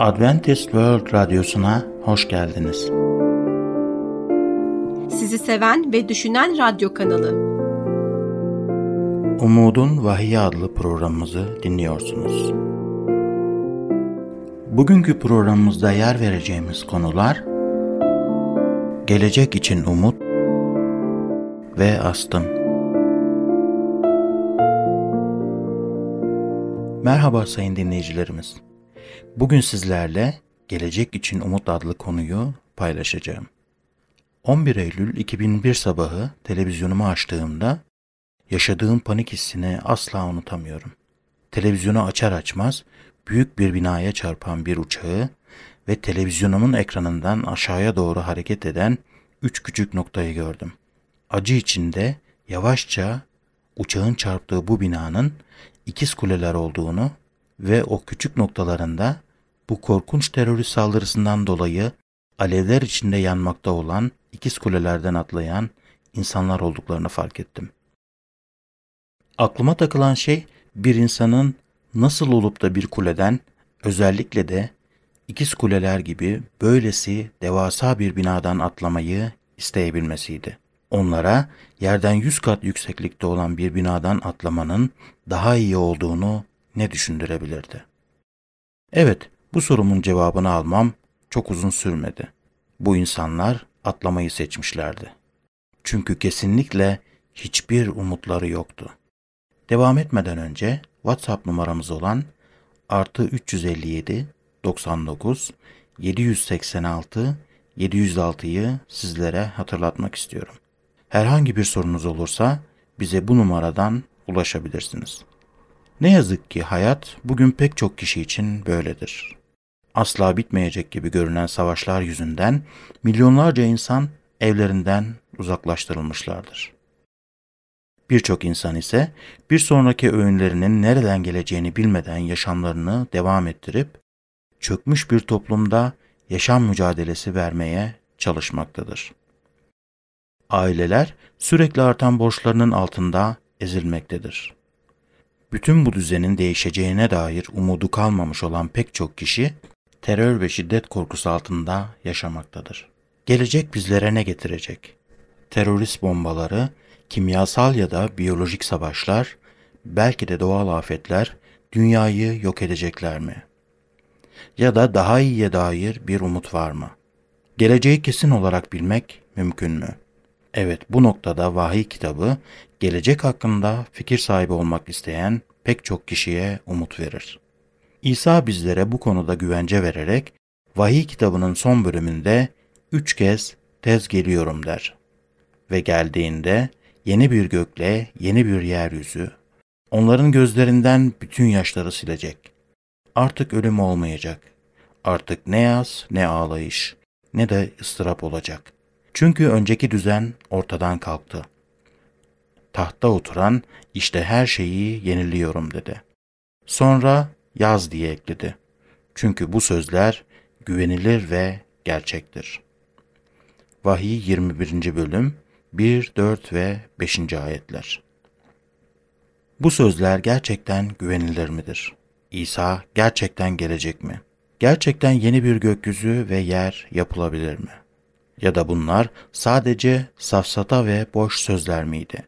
Adventist World Radyosu'na hoş geldiniz. Sizi seven ve düşünen radyo kanalı. Umudun Vahiy adlı programımızı dinliyorsunuz. Bugünkü programımızda yer vereceğimiz konular Gelecek için umut ve astım. Merhaba sayın dinleyicilerimiz. Bugün sizlerle Gelecek için Umut adlı konuyu paylaşacağım. 11 Eylül 2001 sabahı televizyonumu açtığımda yaşadığım panik hissini asla unutamıyorum. Televizyonu açar açmaz büyük bir binaya çarpan bir uçağı ve televizyonumun ekranından aşağıya doğru hareket eden üç küçük noktayı gördüm. Acı içinde yavaşça uçağın çarptığı bu binanın ikiz kuleler olduğunu ve o küçük noktalarında bu korkunç terörist saldırısından dolayı alevler içinde yanmakta olan ikiz kulelerden atlayan insanlar olduklarını fark ettim. Aklıma takılan şey bir insanın nasıl olup da bir kuleden özellikle de ikiz kuleler gibi böylesi devasa bir binadan atlamayı isteyebilmesiydi. Onlara yerden yüz kat yükseklikte olan bir binadan atlamanın daha iyi olduğunu ne düşündürebilirdi? Evet, bu sorumun cevabını almam çok uzun sürmedi. Bu insanlar atlamayı seçmişlerdi. Çünkü kesinlikle hiçbir umutları yoktu. Devam etmeden önce WhatsApp numaramız olan artı 357 99 786 706'yı sizlere hatırlatmak istiyorum. Herhangi bir sorunuz olursa bize bu numaradan ulaşabilirsiniz. Ne yazık ki hayat bugün pek çok kişi için böyledir. Asla bitmeyecek gibi görünen savaşlar yüzünden milyonlarca insan evlerinden uzaklaştırılmışlardır. Birçok insan ise bir sonraki öğünlerinin nereden geleceğini bilmeden yaşamlarını devam ettirip çökmüş bir toplumda yaşam mücadelesi vermeye çalışmaktadır. Aileler sürekli artan borçlarının altında ezilmektedir. Bütün bu düzenin değişeceğine dair umudu kalmamış olan pek çok kişi terör ve şiddet korkusu altında yaşamaktadır. Gelecek bizlere ne getirecek? Terörist bombaları, kimyasal ya da biyolojik savaşlar, belki de doğal afetler dünyayı yok edecekler mi? Ya da daha iyiye dair bir umut var mı? Geleceği kesin olarak bilmek mümkün mü? Evet bu noktada vahiy kitabı gelecek hakkında fikir sahibi olmak isteyen pek çok kişiye umut verir. İsa bizlere bu konuda güvence vererek vahiy kitabının son bölümünde üç kez tez geliyorum der. Ve geldiğinde yeni bir gökle yeni bir yeryüzü, onların gözlerinden bütün yaşları silecek. Artık ölüm olmayacak. Artık ne yaz ne ağlayış ne de ıstırap olacak. Çünkü önceki düzen ortadan kalktı. Tahta oturan işte her şeyi yeniliyorum dedi. Sonra yaz diye ekledi. Çünkü bu sözler güvenilir ve gerçektir. Vahiy 21. bölüm 1, 4 ve 5. ayetler. Bu sözler gerçekten güvenilir midir? İsa gerçekten gelecek mi? Gerçekten yeni bir gökyüzü ve yer yapılabilir mi? Ya da bunlar sadece safsata ve boş sözler miydi?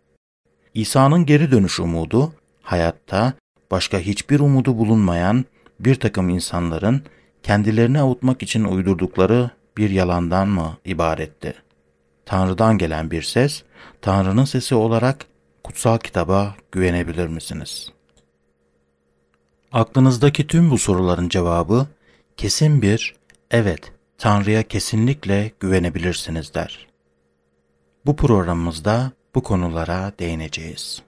İsa'nın geri dönüş umudu, hayatta başka hiçbir umudu bulunmayan bir takım insanların kendilerini avutmak için uydurdukları bir yalandan mı ibaretti? Tanrı'dan gelen bir ses, Tanrı'nın sesi olarak kutsal kitaba güvenebilir misiniz? Aklınızdaki tüm bu soruların cevabı kesin bir evet Tanrı'ya kesinlikle güvenebilirsiniz der. Bu programımızda bu konulara değineceğiz.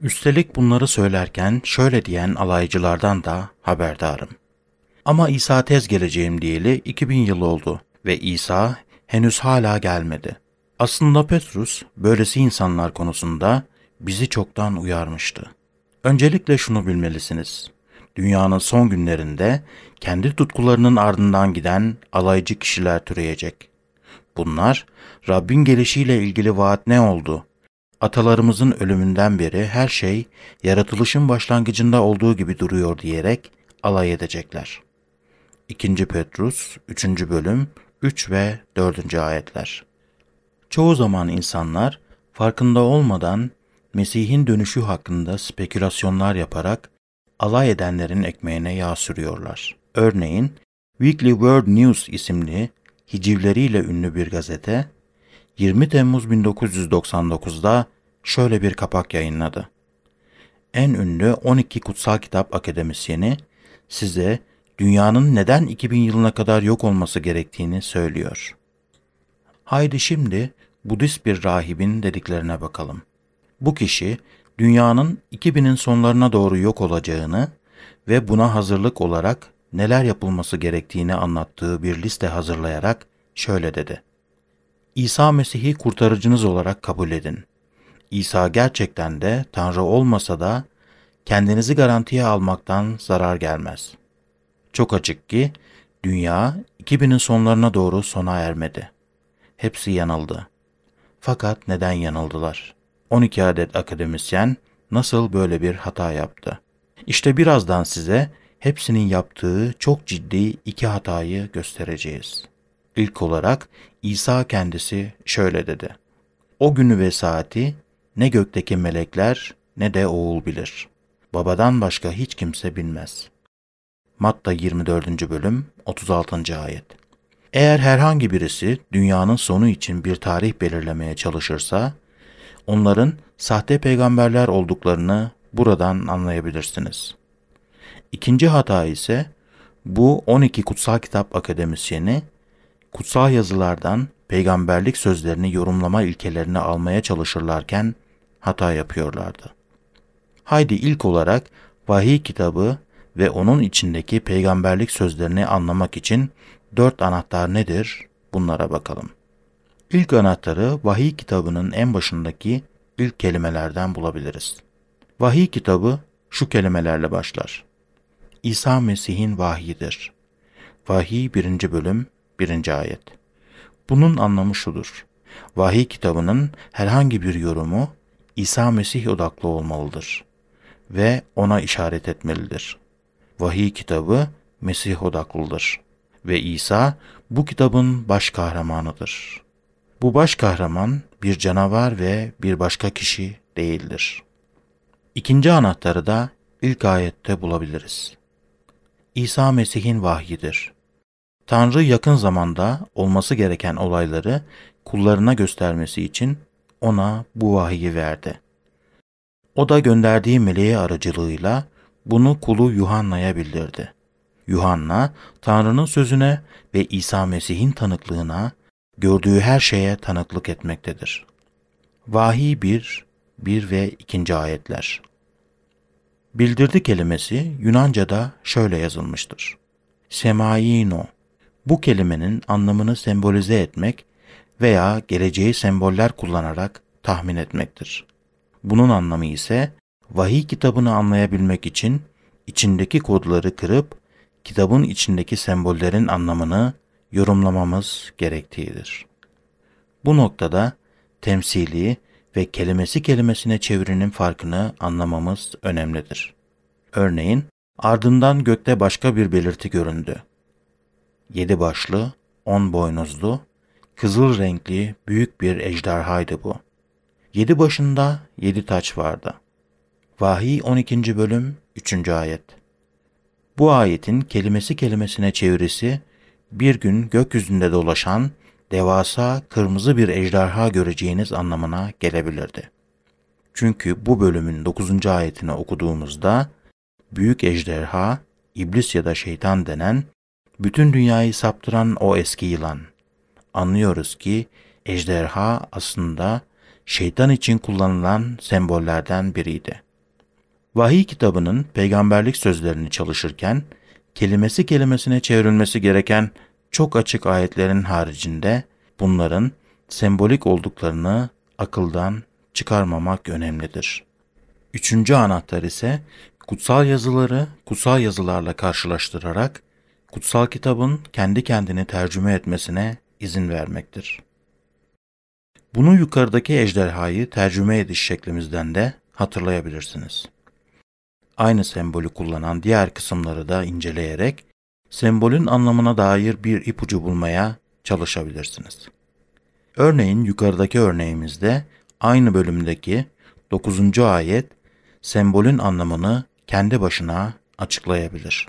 Üstelik bunları söylerken şöyle diyen alaycılardan da haberdarım. Ama İsa tez geleceğim diyeli 2000 yıl oldu ve İsa henüz hala gelmedi. Aslında Petrus böylesi insanlar konusunda bizi çoktan uyarmıştı. Öncelikle şunu bilmelisiniz. Dünyanın son günlerinde kendi tutkularının ardından giden alaycı kişiler türeyecek. Bunlar Rabbin gelişiyle ilgili vaat ne oldu? Atalarımızın ölümünden beri her şey yaratılışın başlangıcında olduğu gibi duruyor diyerek alay edecekler. 2. Petrus 3. bölüm 3 ve 4. ayetler. Çoğu zaman insanlar farkında olmadan Mesih'in dönüşü hakkında spekülasyonlar yaparak alay edenlerin ekmeğine yağ sürüyorlar. Örneğin Weekly World News isimli hicivleriyle ünlü bir gazete 20 Temmuz 1999'da şöyle bir kapak yayınladı. En ünlü 12 kutsal kitap akademisyeni size dünyanın neden 2000 yılına kadar yok olması gerektiğini söylüyor. Haydi şimdi Budist bir rahibin dediklerine bakalım. Bu kişi dünyanın 2000'in sonlarına doğru yok olacağını ve buna hazırlık olarak neler yapılması gerektiğini anlattığı bir liste hazırlayarak şöyle dedi. İsa Mesih'i kurtarıcınız olarak kabul edin. İsa gerçekten de Tanrı olmasa da kendinizi garantiye almaktan zarar gelmez. Çok açık ki dünya 2000'in sonlarına doğru sona ermedi. Hepsi yanıldı. Fakat neden yanıldılar? 12 adet akademisyen nasıl böyle bir hata yaptı? İşte birazdan size hepsinin yaptığı çok ciddi iki hatayı göstereceğiz. İlk olarak İsa kendisi şöyle dedi. O günü ve saati ne gökteki melekler ne de oğul bilir. Babadan başka hiç kimse bilmez. Matta 24. bölüm 36. ayet. Eğer herhangi birisi dünyanın sonu için bir tarih belirlemeye çalışırsa, onların sahte peygamberler olduklarını buradan anlayabilirsiniz. İkinci hata ise bu 12 kutsal kitap akademisyeni kutsal yazılardan peygamberlik sözlerini yorumlama ilkelerini almaya çalışırlarken hata yapıyorlardı. Haydi ilk olarak vahiy kitabı ve onun içindeki peygamberlik sözlerini anlamak için dört anahtar nedir? Bunlara bakalım. İlk anahtarı vahiy kitabının en başındaki ilk kelimelerden bulabiliriz. Vahiy kitabı şu kelimelerle başlar. İsa Mesih'in vahyidir. Vahiy 1. bölüm 1. ayet. Bunun anlamı şudur. Vahiy kitabının herhangi bir yorumu İsa Mesih odaklı olmalıdır ve ona işaret etmelidir. Vahiy kitabı Mesih odaklıdır ve İsa bu kitabın baş kahramanıdır. Bu baş kahraman bir canavar ve bir başka kişi değildir. İkinci anahtarı da ilk ayette bulabiliriz. İsa Mesih'in vahyidir. Tanrı yakın zamanda olması gereken olayları kullarına göstermesi için ona bu vahiyi verdi. O da gönderdiği meleği aracılığıyla bunu kulu Yuhanna'ya bildirdi. Yuhanna, Tanrı'nın sözüne ve İsa Mesih'in tanıklığına, gördüğü her şeye tanıklık etmektedir. Vahiy 1, 1 ve 2. ayetler. Bildirdi kelimesi Yunanca'da şöyle yazılmıştır. Semaino. Bu kelimenin anlamını sembolize etmek veya geleceği semboller kullanarak tahmin etmektir. Bunun anlamı ise vahiy kitabını anlayabilmek için içindeki kodları kırıp kitabın içindeki sembollerin anlamını yorumlamamız gerektiğidir. Bu noktada temsili ve kelimesi kelimesine çevirinin farkını anlamamız önemlidir. Örneğin ardından gökte başka bir belirti göründü. Yedi başlı, on boynuzlu, kızıl renkli büyük bir ejderhaydı bu. Yedi başında yedi taç vardı. Vahiy 12. bölüm 3. ayet. Bu ayetin kelimesi kelimesine çevirisi bir gün gökyüzünde dolaşan devasa kırmızı bir ejderha göreceğiniz anlamına gelebilirdi. Çünkü bu bölümün 9. ayetini okuduğumuzda büyük ejderha, iblis ya da şeytan denen bütün dünyayı saptıran o eski yılan. Anlıyoruz ki ejderha aslında şeytan için kullanılan sembollerden biriydi. Vahiy kitabının peygamberlik sözlerini çalışırken kelimesi kelimesine çevrilmesi gereken çok açık ayetlerin haricinde bunların sembolik olduklarını akıldan çıkarmamak önemlidir. Üçüncü anahtar ise kutsal yazıları kutsal yazılarla karşılaştırarak kutsal kitabın kendi kendini tercüme etmesine izin vermektir. Bunu yukarıdaki ejderhayı tercüme ediş şeklimizden de hatırlayabilirsiniz. Aynı sembolü kullanan diğer kısımları da inceleyerek sembolün anlamına dair bir ipucu bulmaya çalışabilirsiniz. Örneğin yukarıdaki örneğimizde aynı bölümdeki 9. ayet sembolün anlamını kendi başına açıklayabilir.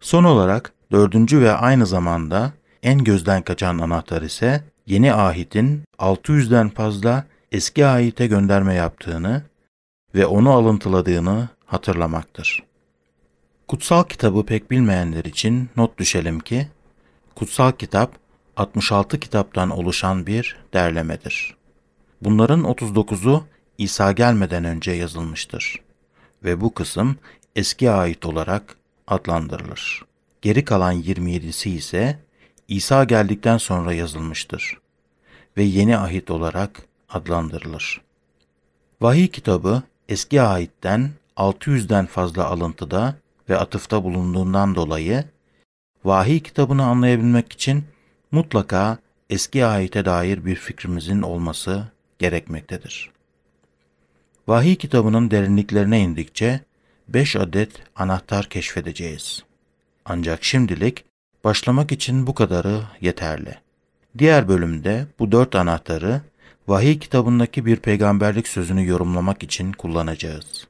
Son olarak dördüncü ve aynı zamanda en gözden kaçan anahtar ise yeni ahitin 600'den fazla eski ahite gönderme yaptığını ve onu alıntıladığını hatırlamaktır. Kutsal kitabı pek bilmeyenler için not düşelim ki, kutsal kitap 66 kitaptan oluşan bir derlemedir. Bunların 39'u İsa gelmeden önce yazılmıştır ve bu kısım eski ait olarak adlandırılır. Geri kalan 27'si ise İsa geldikten sonra yazılmıştır ve yeni ahit olarak adlandırılır. Vahiy kitabı eski ahitten 600'den fazla alıntıda ve atıfta bulunduğundan dolayı vahiy kitabını anlayabilmek için mutlaka eski ayete dair bir fikrimizin olması gerekmektedir. Vahiy kitabının derinliklerine indikçe beş adet anahtar keşfedeceğiz. Ancak şimdilik başlamak için bu kadarı yeterli. Diğer bölümde bu dört anahtarı vahiy kitabındaki bir peygamberlik sözünü yorumlamak için kullanacağız.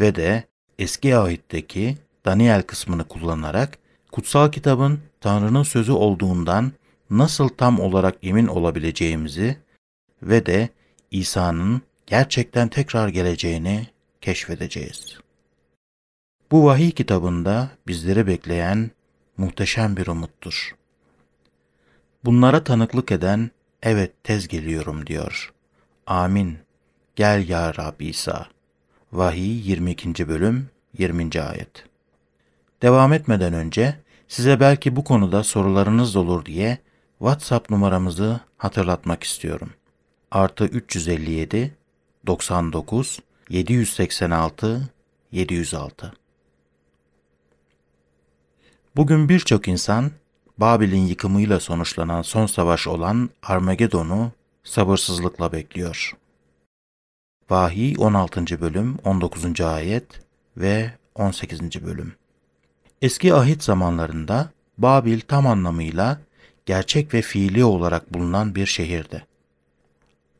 Ve de eski ahitteki Daniel kısmını kullanarak kutsal kitabın Tanrı'nın sözü olduğundan nasıl tam olarak emin olabileceğimizi ve de İsa'nın gerçekten tekrar geleceğini keşfedeceğiz. Bu vahiy kitabında bizleri bekleyen muhteşem bir umuttur. Bunlara tanıklık eden evet tez geliyorum diyor. Amin. Gel ya Rabbi İsa. Vahiy 22. bölüm 20. ayet. Devam etmeden önce size belki bu konuda sorularınız olur diye WhatsApp numaramızı hatırlatmak istiyorum. Artı 357 99 786 706 Bugün birçok insan Babil'in yıkımıyla sonuçlanan son savaş olan Armagedon'u sabırsızlıkla bekliyor. Vahiy 16. bölüm 19. ayet ve 18. bölüm. Eski ahit zamanlarında Babil tam anlamıyla gerçek ve fiili olarak bulunan bir şehirdi.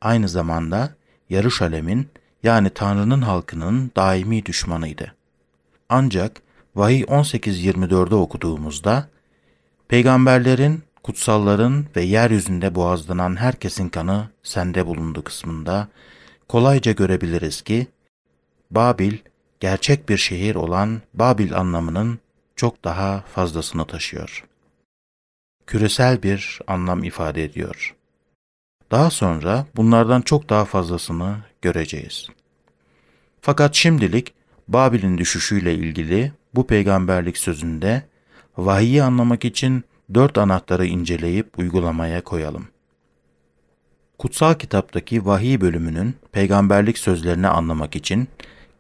Aynı zamanda Yaruşalem'in yani Tanrı'nın halkının daimi düşmanıydı. Ancak Vahiy 18.24'de okuduğumuzda peygamberlerin, kutsalların ve yeryüzünde boğazlanan herkesin kanı sende bulundu kısmında kolayca görebiliriz ki Babil gerçek bir şehir olan Babil anlamının çok daha fazlasını taşıyor. Küresel bir anlam ifade ediyor. Daha sonra bunlardan çok daha fazlasını göreceğiz. Fakat şimdilik Babil'in düşüşüyle ilgili bu peygamberlik sözünde vahiyi anlamak için dört anahtarı inceleyip uygulamaya koyalım. Kutsal kitaptaki vahiy bölümünün peygamberlik sözlerini anlamak için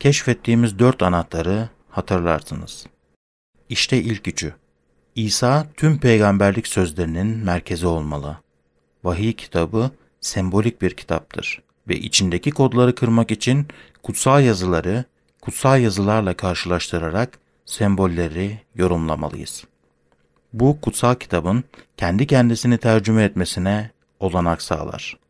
keşfettiğimiz dört anahtarı hatırlarsınız. İşte ilk üçü. İsa tüm peygamberlik sözlerinin merkezi olmalı. Vahiy kitabı sembolik bir kitaptır ve içindeki kodları kırmak için kutsal yazıları kutsal yazılarla karşılaştırarak sembolleri yorumlamalıyız. Bu kutsal kitabın kendi kendisini tercüme etmesine olanak sağlar.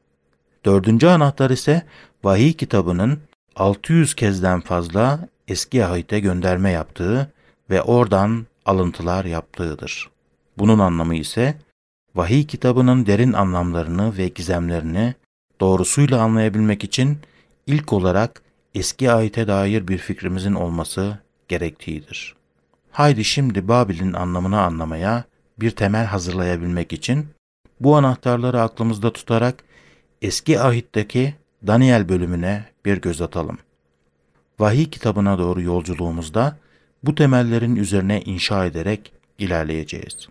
Dördüncü anahtar ise vahiy kitabının 600 kezden fazla eski ahite gönderme yaptığı ve oradan alıntılar yaptığıdır. Bunun anlamı ise vahiy kitabının derin anlamlarını ve gizemlerini doğrusuyla anlayabilmek için ilk olarak eski ayete dair bir fikrimizin olması gerektiğidir. Haydi şimdi Babil'in anlamını anlamaya bir temel hazırlayabilmek için bu anahtarları aklımızda tutarak eski ahitteki Daniel bölümüne bir göz atalım. Vahiy kitabına doğru yolculuğumuzda bu temellerin üzerine inşa ederek ilerleyeceğiz.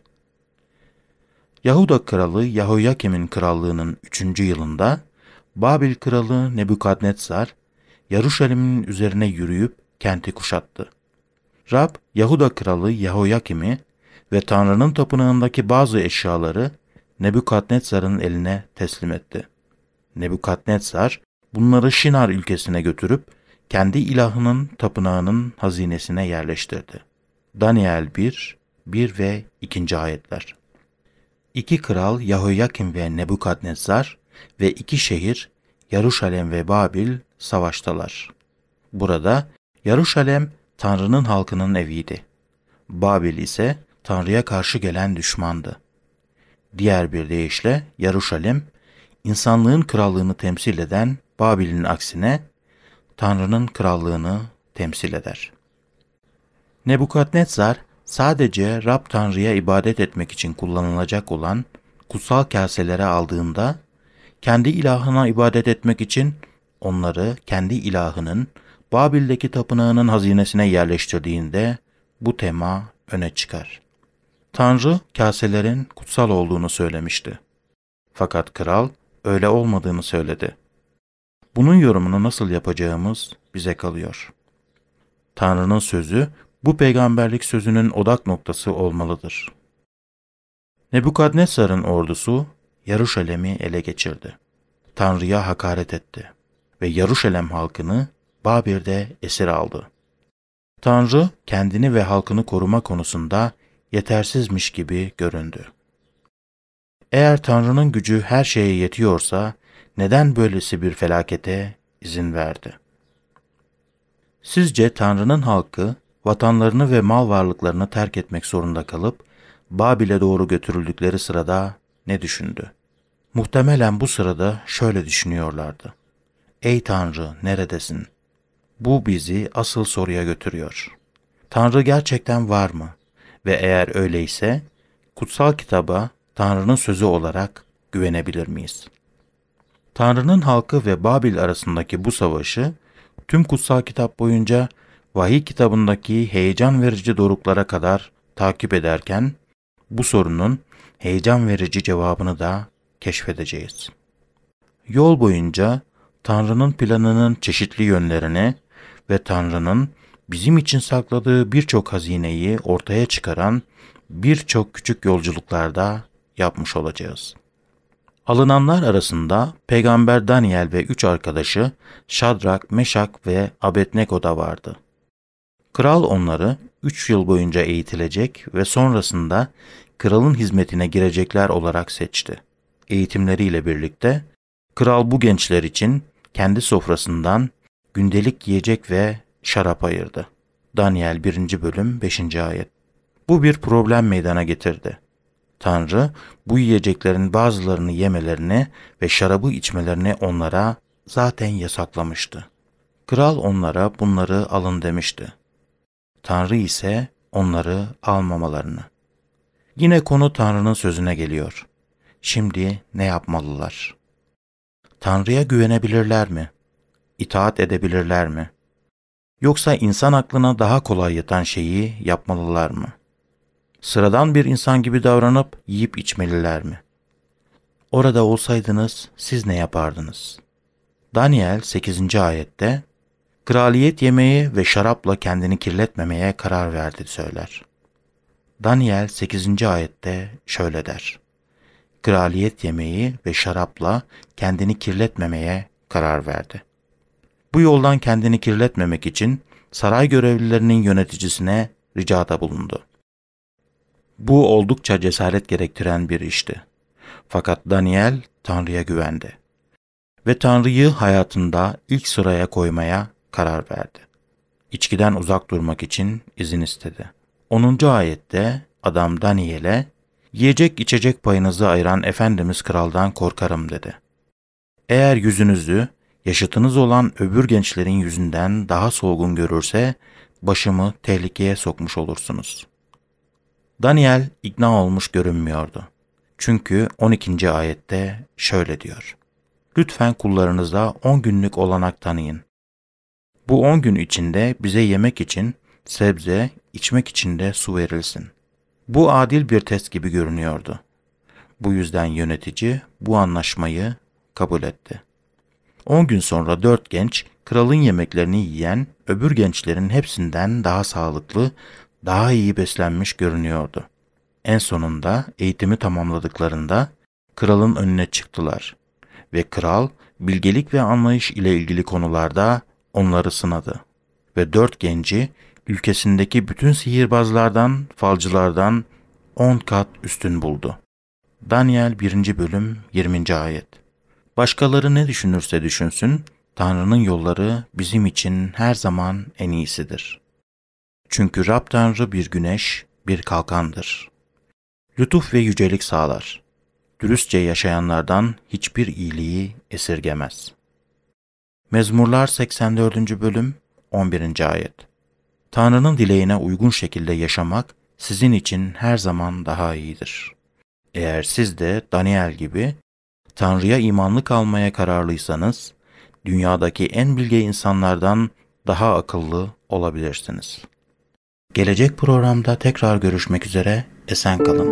Yahuda kralı Yahoyakim'in krallığının 3. yılında Babil kralı Nebukadnetsar Yaruşalim'in üzerine yürüyüp kenti kuşattı. Rab, Yahuda kralı Yahoyakim'i ve Tanrı'nın tapınağındaki bazı eşyaları Nebukadnezzar'ın eline teslim etti. Nebukadnezzar bunları Şinar ülkesine götürüp kendi ilahının tapınağının hazinesine yerleştirdi. Daniel 1, 1 ve 2. ayetler. İki kral Yahoyakim ve Nebukadnezar ve iki şehir Yaruşalem ve Babil savaştalar. Burada Yaruşalem Tanrı'nın halkının eviydi. Babil ise Tanrı'ya karşı gelen düşmandı. Diğer bir deyişle Yaruşalem, insanlığın krallığını temsil eden Babil'in aksine Tanrı'nın krallığını temsil eder. Nebukadnezar sadece Rab Tanrı'ya ibadet etmek için kullanılacak olan kutsal kaselere aldığında kendi ilahına ibadet etmek için onları kendi ilahının Babil'deki tapınağının hazinesine yerleştirdiğinde bu tema öne çıkar. Tanrı kaselerin kutsal olduğunu söylemişti. Fakat kral öyle olmadığını söyledi. Bunun yorumunu nasıl yapacağımız bize kalıyor. Tanrı'nın sözü bu peygamberlik sözünün odak noktası olmalıdır. Nebukadnezar'ın ordusu Yaruşalem'i ele geçirdi. Tanrı'ya hakaret etti ve Yaruşalem halkını Babil'de esir aldı. Tanrı kendini ve halkını koruma konusunda yetersizmiş gibi göründü. Eğer Tanrı'nın gücü her şeye yetiyorsa neden böylesi bir felakete izin verdi? Sizce Tanrı'nın halkı vatanlarını ve mal varlıklarını terk etmek zorunda kalıp Babil'e doğru götürüldükleri sırada ne düşündü? Muhtemelen bu sırada şöyle düşünüyorlardı. Ey Tanrı neredesin? Bu bizi asıl soruya götürüyor. Tanrı gerçekten var mı? Ve eğer öyleyse kutsal kitaba Tanrı'nın sözü olarak güvenebilir miyiz? Tanrı'nın halkı ve Babil arasındaki bu savaşı tüm kutsal kitap boyunca vahiy kitabındaki heyecan verici doruklara kadar takip ederken bu sorunun heyecan verici cevabını da keşfedeceğiz. Yol boyunca Tanrı'nın planının çeşitli yönlerini ve Tanrı'nın bizim için sakladığı birçok hazineyi ortaya çıkaran birçok küçük yolculuklarda yapmış olacağız. Alınanlar arasında Peygamber Daniel ve üç arkadaşı Şadrak, Meşak ve Abednego da vardı. Kral onları üç yıl boyunca eğitilecek ve sonrasında kralın hizmetine girecekler olarak seçti. Eğitimleriyle birlikte kral bu gençler için kendi sofrasından gündelik yiyecek ve şarap ayırdı. Daniel 1. bölüm 5. ayet. Bu bir problem meydana getirdi. Tanrı bu yiyeceklerin bazılarını yemelerini ve şarabı içmelerini onlara zaten yasaklamıştı. Kral onlara bunları alın demişti. Tanrı ise onları almamalarını. Yine konu Tanrı'nın sözüne geliyor. Şimdi ne yapmalılar? Tanrı'ya güvenebilirler mi? İtaat edebilirler mi? Yoksa insan aklına daha kolay yatan şeyi yapmalılar mı? Sıradan bir insan gibi davranıp yiyip içmeliler mi? Orada olsaydınız siz ne yapardınız? Daniel 8. ayette kraliyet yemeği ve şarapla kendini kirletmemeye karar verdi söyler. Daniel 8. ayette şöyle der. Kraliyet yemeği ve şarapla kendini kirletmemeye karar verdi. Bu yoldan kendini kirletmemek için saray görevlilerinin yöneticisine ricada bulundu. Bu oldukça cesaret gerektiren bir işti. Fakat Daniel Tanrı'ya güvendi ve Tanrı'yı hayatında ilk sıraya koymaya karar verdi. İçkiden uzak durmak için izin istedi. 10. ayette adam Daniel'e yiyecek içecek payınızı ayıran Efendimiz Kral'dan korkarım dedi. Eğer yüzünüzü yaşıtınız olan öbür gençlerin yüzünden daha solgun görürse başımı tehlikeye sokmuş olursunuz. Daniel ikna olmuş görünmüyordu. Çünkü 12. ayette şöyle diyor. Lütfen kullarınıza 10 günlük olanak tanıyın. Bu 10 gün içinde bize yemek için sebze, içmek için de su verilsin. Bu adil bir test gibi görünüyordu. Bu yüzden yönetici bu anlaşmayı kabul etti. 10 gün sonra dört genç kralın yemeklerini yiyen öbür gençlerin hepsinden daha sağlıklı, daha iyi beslenmiş görünüyordu. En sonunda eğitimi tamamladıklarında kralın önüne çıktılar ve kral bilgelik ve anlayış ile ilgili konularda onları sınadı ve dört genci ülkesindeki bütün sihirbazlardan, falcılardan 10 kat üstün buldu. Daniel 1. bölüm 20. ayet Başkaları ne düşünürse düşünsün, Tanrı'nın yolları bizim için her zaman en iyisidir. Çünkü Rab Tanrı bir güneş, bir kalkandır. Lütuf ve yücelik sağlar. Dürüstçe yaşayanlardan hiçbir iyiliği esirgemez. Mezmurlar 84. bölüm 11. ayet Tanrı'nın dileğine uygun şekilde yaşamak sizin için her zaman daha iyidir. Eğer siz de Daniel gibi Tanrı'ya imanlı kalmaya kararlıysanız, dünyadaki en bilge insanlardan daha akıllı olabilirsiniz. Gelecek programda tekrar görüşmek üzere, esen kalın.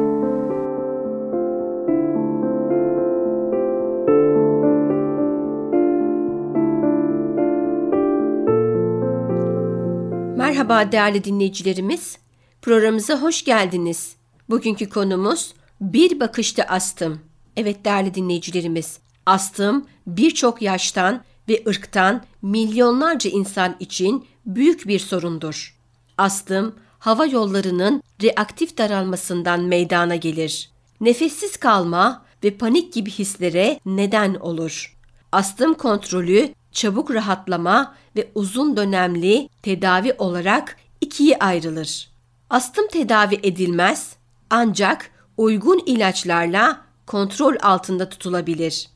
Merhaba değerli dinleyicilerimiz. Programımıza hoş geldiniz. Bugünkü konumuz bir bakışta astım. Evet değerli dinleyicilerimiz, astım birçok yaştan ve ırktan milyonlarca insan için büyük bir sorundur. Astım, hava yollarının reaktif daralmasından meydana gelir. Nefessiz kalma ve panik gibi hislere neden olur. Astım kontrolü çabuk rahatlama ve uzun dönemli tedavi olarak ikiye ayrılır. Astım tedavi edilmez ancak uygun ilaçlarla kontrol altında tutulabilir.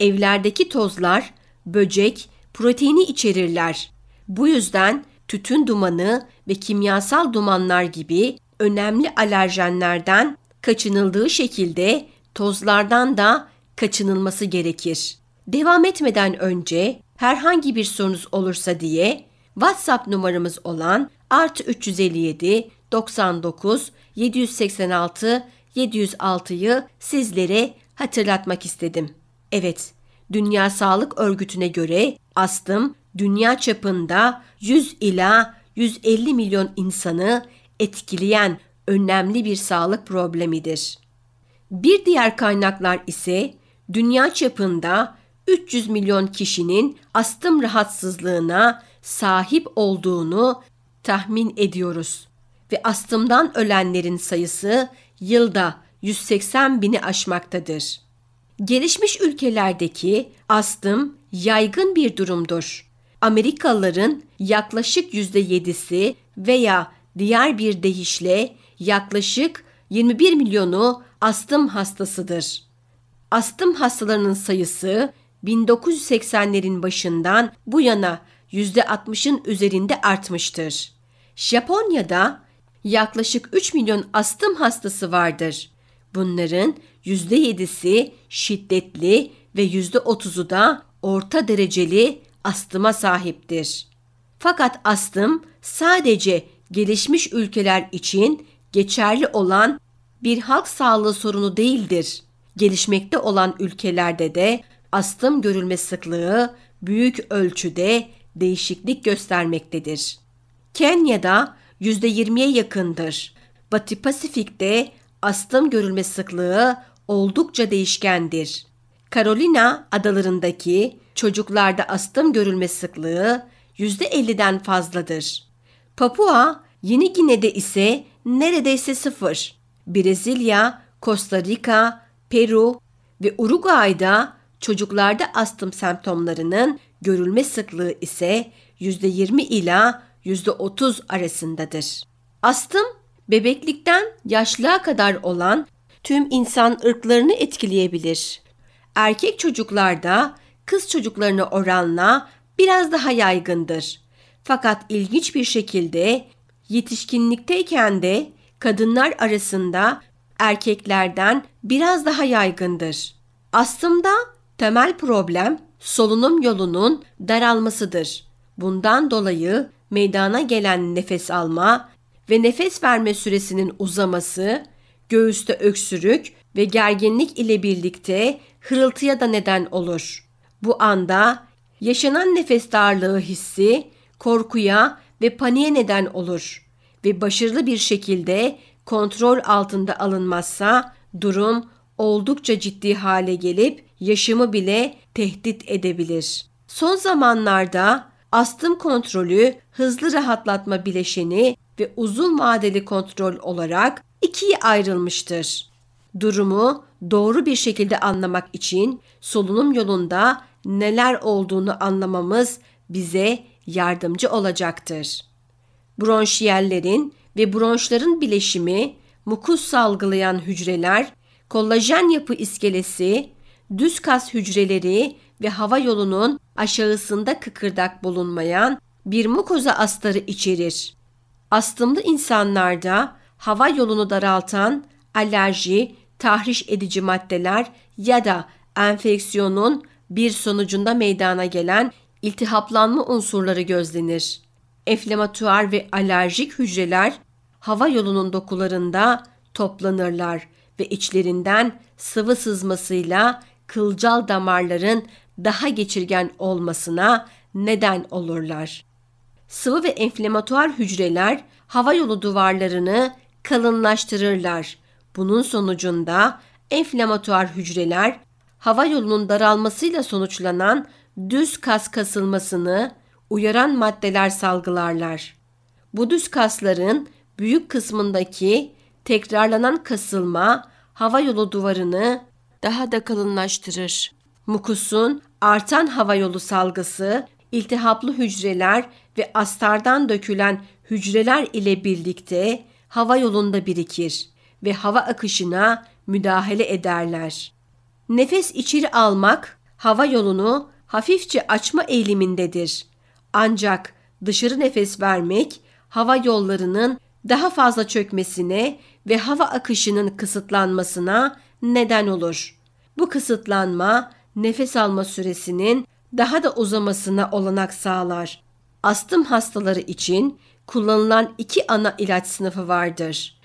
Evlerdeki tozlar, böcek, proteini içerirler. Bu yüzden tütün dumanı ve kimyasal dumanlar gibi önemli alerjenlerden kaçınıldığı şekilde tozlardan da kaçınılması gerekir. Devam etmeden önce herhangi bir sorunuz olursa diye WhatsApp numaramız olan artı 357 99 786 706'yı sizlere hatırlatmak istedim. Evet, Dünya Sağlık Örgütü'ne göre astım dünya çapında 100 ila 150 milyon insanı etkileyen önemli bir sağlık problemidir. Bir diğer kaynaklar ise dünya çapında 300 milyon kişinin astım rahatsızlığına sahip olduğunu tahmin ediyoruz ve astımdan ölenlerin sayısı yılda 180 bini aşmaktadır. Gelişmiş ülkelerdeki astım yaygın bir durumdur. Amerikalıların yaklaşık %7'si veya diğer bir deyişle yaklaşık 21 milyonu astım hastasıdır. Astım hastalarının sayısı 1980'lerin başından bu yana %60'ın üzerinde artmıştır. Japonya'da yaklaşık 3 milyon astım hastası vardır. Bunların %7'si şiddetli ve %30'u da orta dereceli astıma sahiptir. Fakat astım sadece gelişmiş ülkeler için geçerli olan bir halk sağlığı sorunu değildir. Gelişmekte olan ülkelerde de astım görülme sıklığı büyük ölçüde değişiklik göstermektedir. Kenya'da %20'ye yakındır. Batı Pasifik'te astım görülme sıklığı oldukça değişkendir. Carolina adalarındaki çocuklarda astım görülme sıklığı %50'den fazladır. Papua, Yeni Gine'de ise neredeyse sıfır. Brezilya, Costa Rica, Peru ve Uruguay'da çocuklarda astım semptomlarının görülme sıklığı ise %20 ila %30 arasındadır. Astım, bebeklikten yaşlığa kadar olan tüm insan ırklarını etkileyebilir. Erkek çocuklarda kız çocuklarına oranla biraz daha yaygındır. Fakat ilginç bir şekilde yetişkinlikteyken de kadınlar arasında erkeklerden biraz daha yaygındır. Astımda temel problem solunum yolunun daralmasıdır. Bundan dolayı meydana gelen nefes alma ve nefes verme süresinin uzaması, göğüste öksürük ve gerginlik ile birlikte hırıltıya da neden olur. Bu anda yaşanan nefes darlığı hissi korkuya ve paniğe neden olur ve başarılı bir şekilde kontrol altında alınmazsa durum oldukça ciddi hale gelip yaşamı bile tehdit edebilir. Son zamanlarda astım kontrolü, hızlı rahatlatma bileşeni ve uzun vadeli kontrol olarak ikiye ayrılmıştır. Durumu doğru bir şekilde anlamak için solunum yolunda neler olduğunu anlamamız bize yardımcı olacaktır. Bronşiyellerin ve bronşların bileşimi, mukus salgılayan hücreler, kollajen yapı iskelesi, düz kas hücreleri ve hava yolunun aşağısında kıkırdak bulunmayan bir mukoza astarı içerir. Astımlı insanlarda hava yolunu daraltan alerji, tahriş edici maddeler ya da enfeksiyonun bir sonucunda meydana gelen iltihaplanma unsurları gözlenir. Enflamatuar ve alerjik hücreler hava yolunun dokularında toplanırlar ve içlerinden sıvı sızmasıyla kılcal damarların daha geçirgen olmasına neden olurlar. Sıvı ve enflamatuar hücreler hava yolu duvarlarını kalınlaştırırlar. Bunun sonucunda enflamatuar hücreler hava yolunun daralmasıyla sonuçlanan düz kas kasılmasını uyaran maddeler salgılarlar. Bu düz kasların büyük kısmındaki tekrarlanan kasılma hava yolu duvarını daha da kalınlaştırır. Mukusun artan hava yolu salgısı, iltihaplı hücreler ve astardan dökülen hücreler ile birlikte hava yolunda birikir ve hava akışına müdahale ederler. Nefes içeri almak hava yolunu hafifçe açma eğilimindedir. Ancak dışarı nefes vermek hava yollarının daha fazla çökmesine ve hava akışının kısıtlanmasına neden olur. Bu kısıtlanma nefes alma süresinin daha da uzamasına olanak sağlar. Astım hastaları için kullanılan iki ana ilaç sınıfı vardır.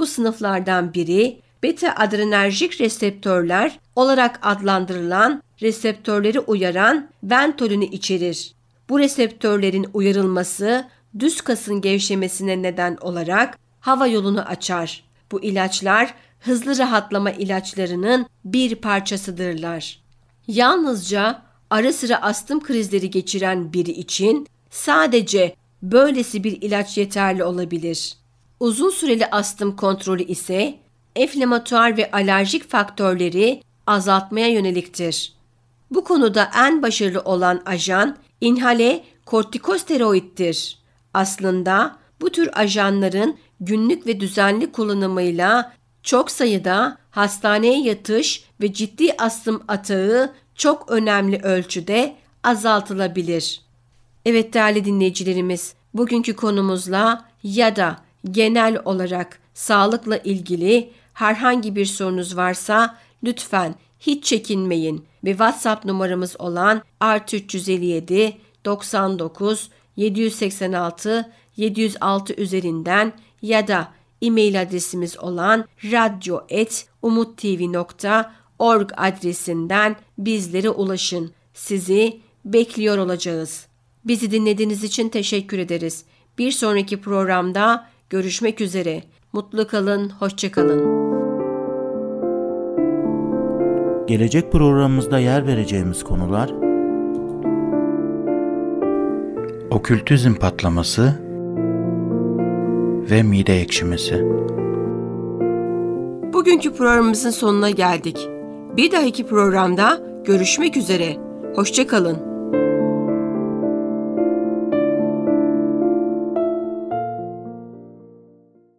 Bu sınıflardan biri beta adrenerjik reseptörler olarak adlandırılan reseptörleri uyaran Ventolini içerir. Bu reseptörlerin uyarılması düz kasın gevşemesine neden olarak hava yolunu açar. Bu ilaçlar hızlı rahatlama ilaçlarının bir parçasıdırlar. Yalnızca ara sıra astım krizleri geçiren biri için sadece böylesi bir ilaç yeterli olabilir. Uzun süreli astım kontrolü ise enflamatuar ve alerjik faktörleri azaltmaya yöneliktir. Bu konuda en başarılı olan ajan inhale kortikosteroiddir. Aslında bu tür ajanların günlük ve düzenli kullanımıyla çok sayıda hastaneye yatış ve ciddi astım atağı çok önemli ölçüde azaltılabilir. Evet değerli dinleyicilerimiz, bugünkü konumuzla ya da genel olarak sağlıkla ilgili herhangi bir sorunuz varsa lütfen hiç çekinmeyin ve WhatsApp numaramız olan artı 357 99 786 706 üzerinden ya da e-mail adresimiz olan radyo.umuttv.org adresinden bizlere ulaşın. Sizi bekliyor olacağız. Bizi dinlediğiniz için teşekkür ederiz. Bir sonraki programda görüşmek üzere. Mutlu kalın, hoşça kalın. Gelecek programımızda yer vereceğimiz konular okültizm patlaması ve mide ekşimesi. Bugünkü programımızın sonuna geldik. Bir dahaki programda görüşmek üzere. Hoşçakalın.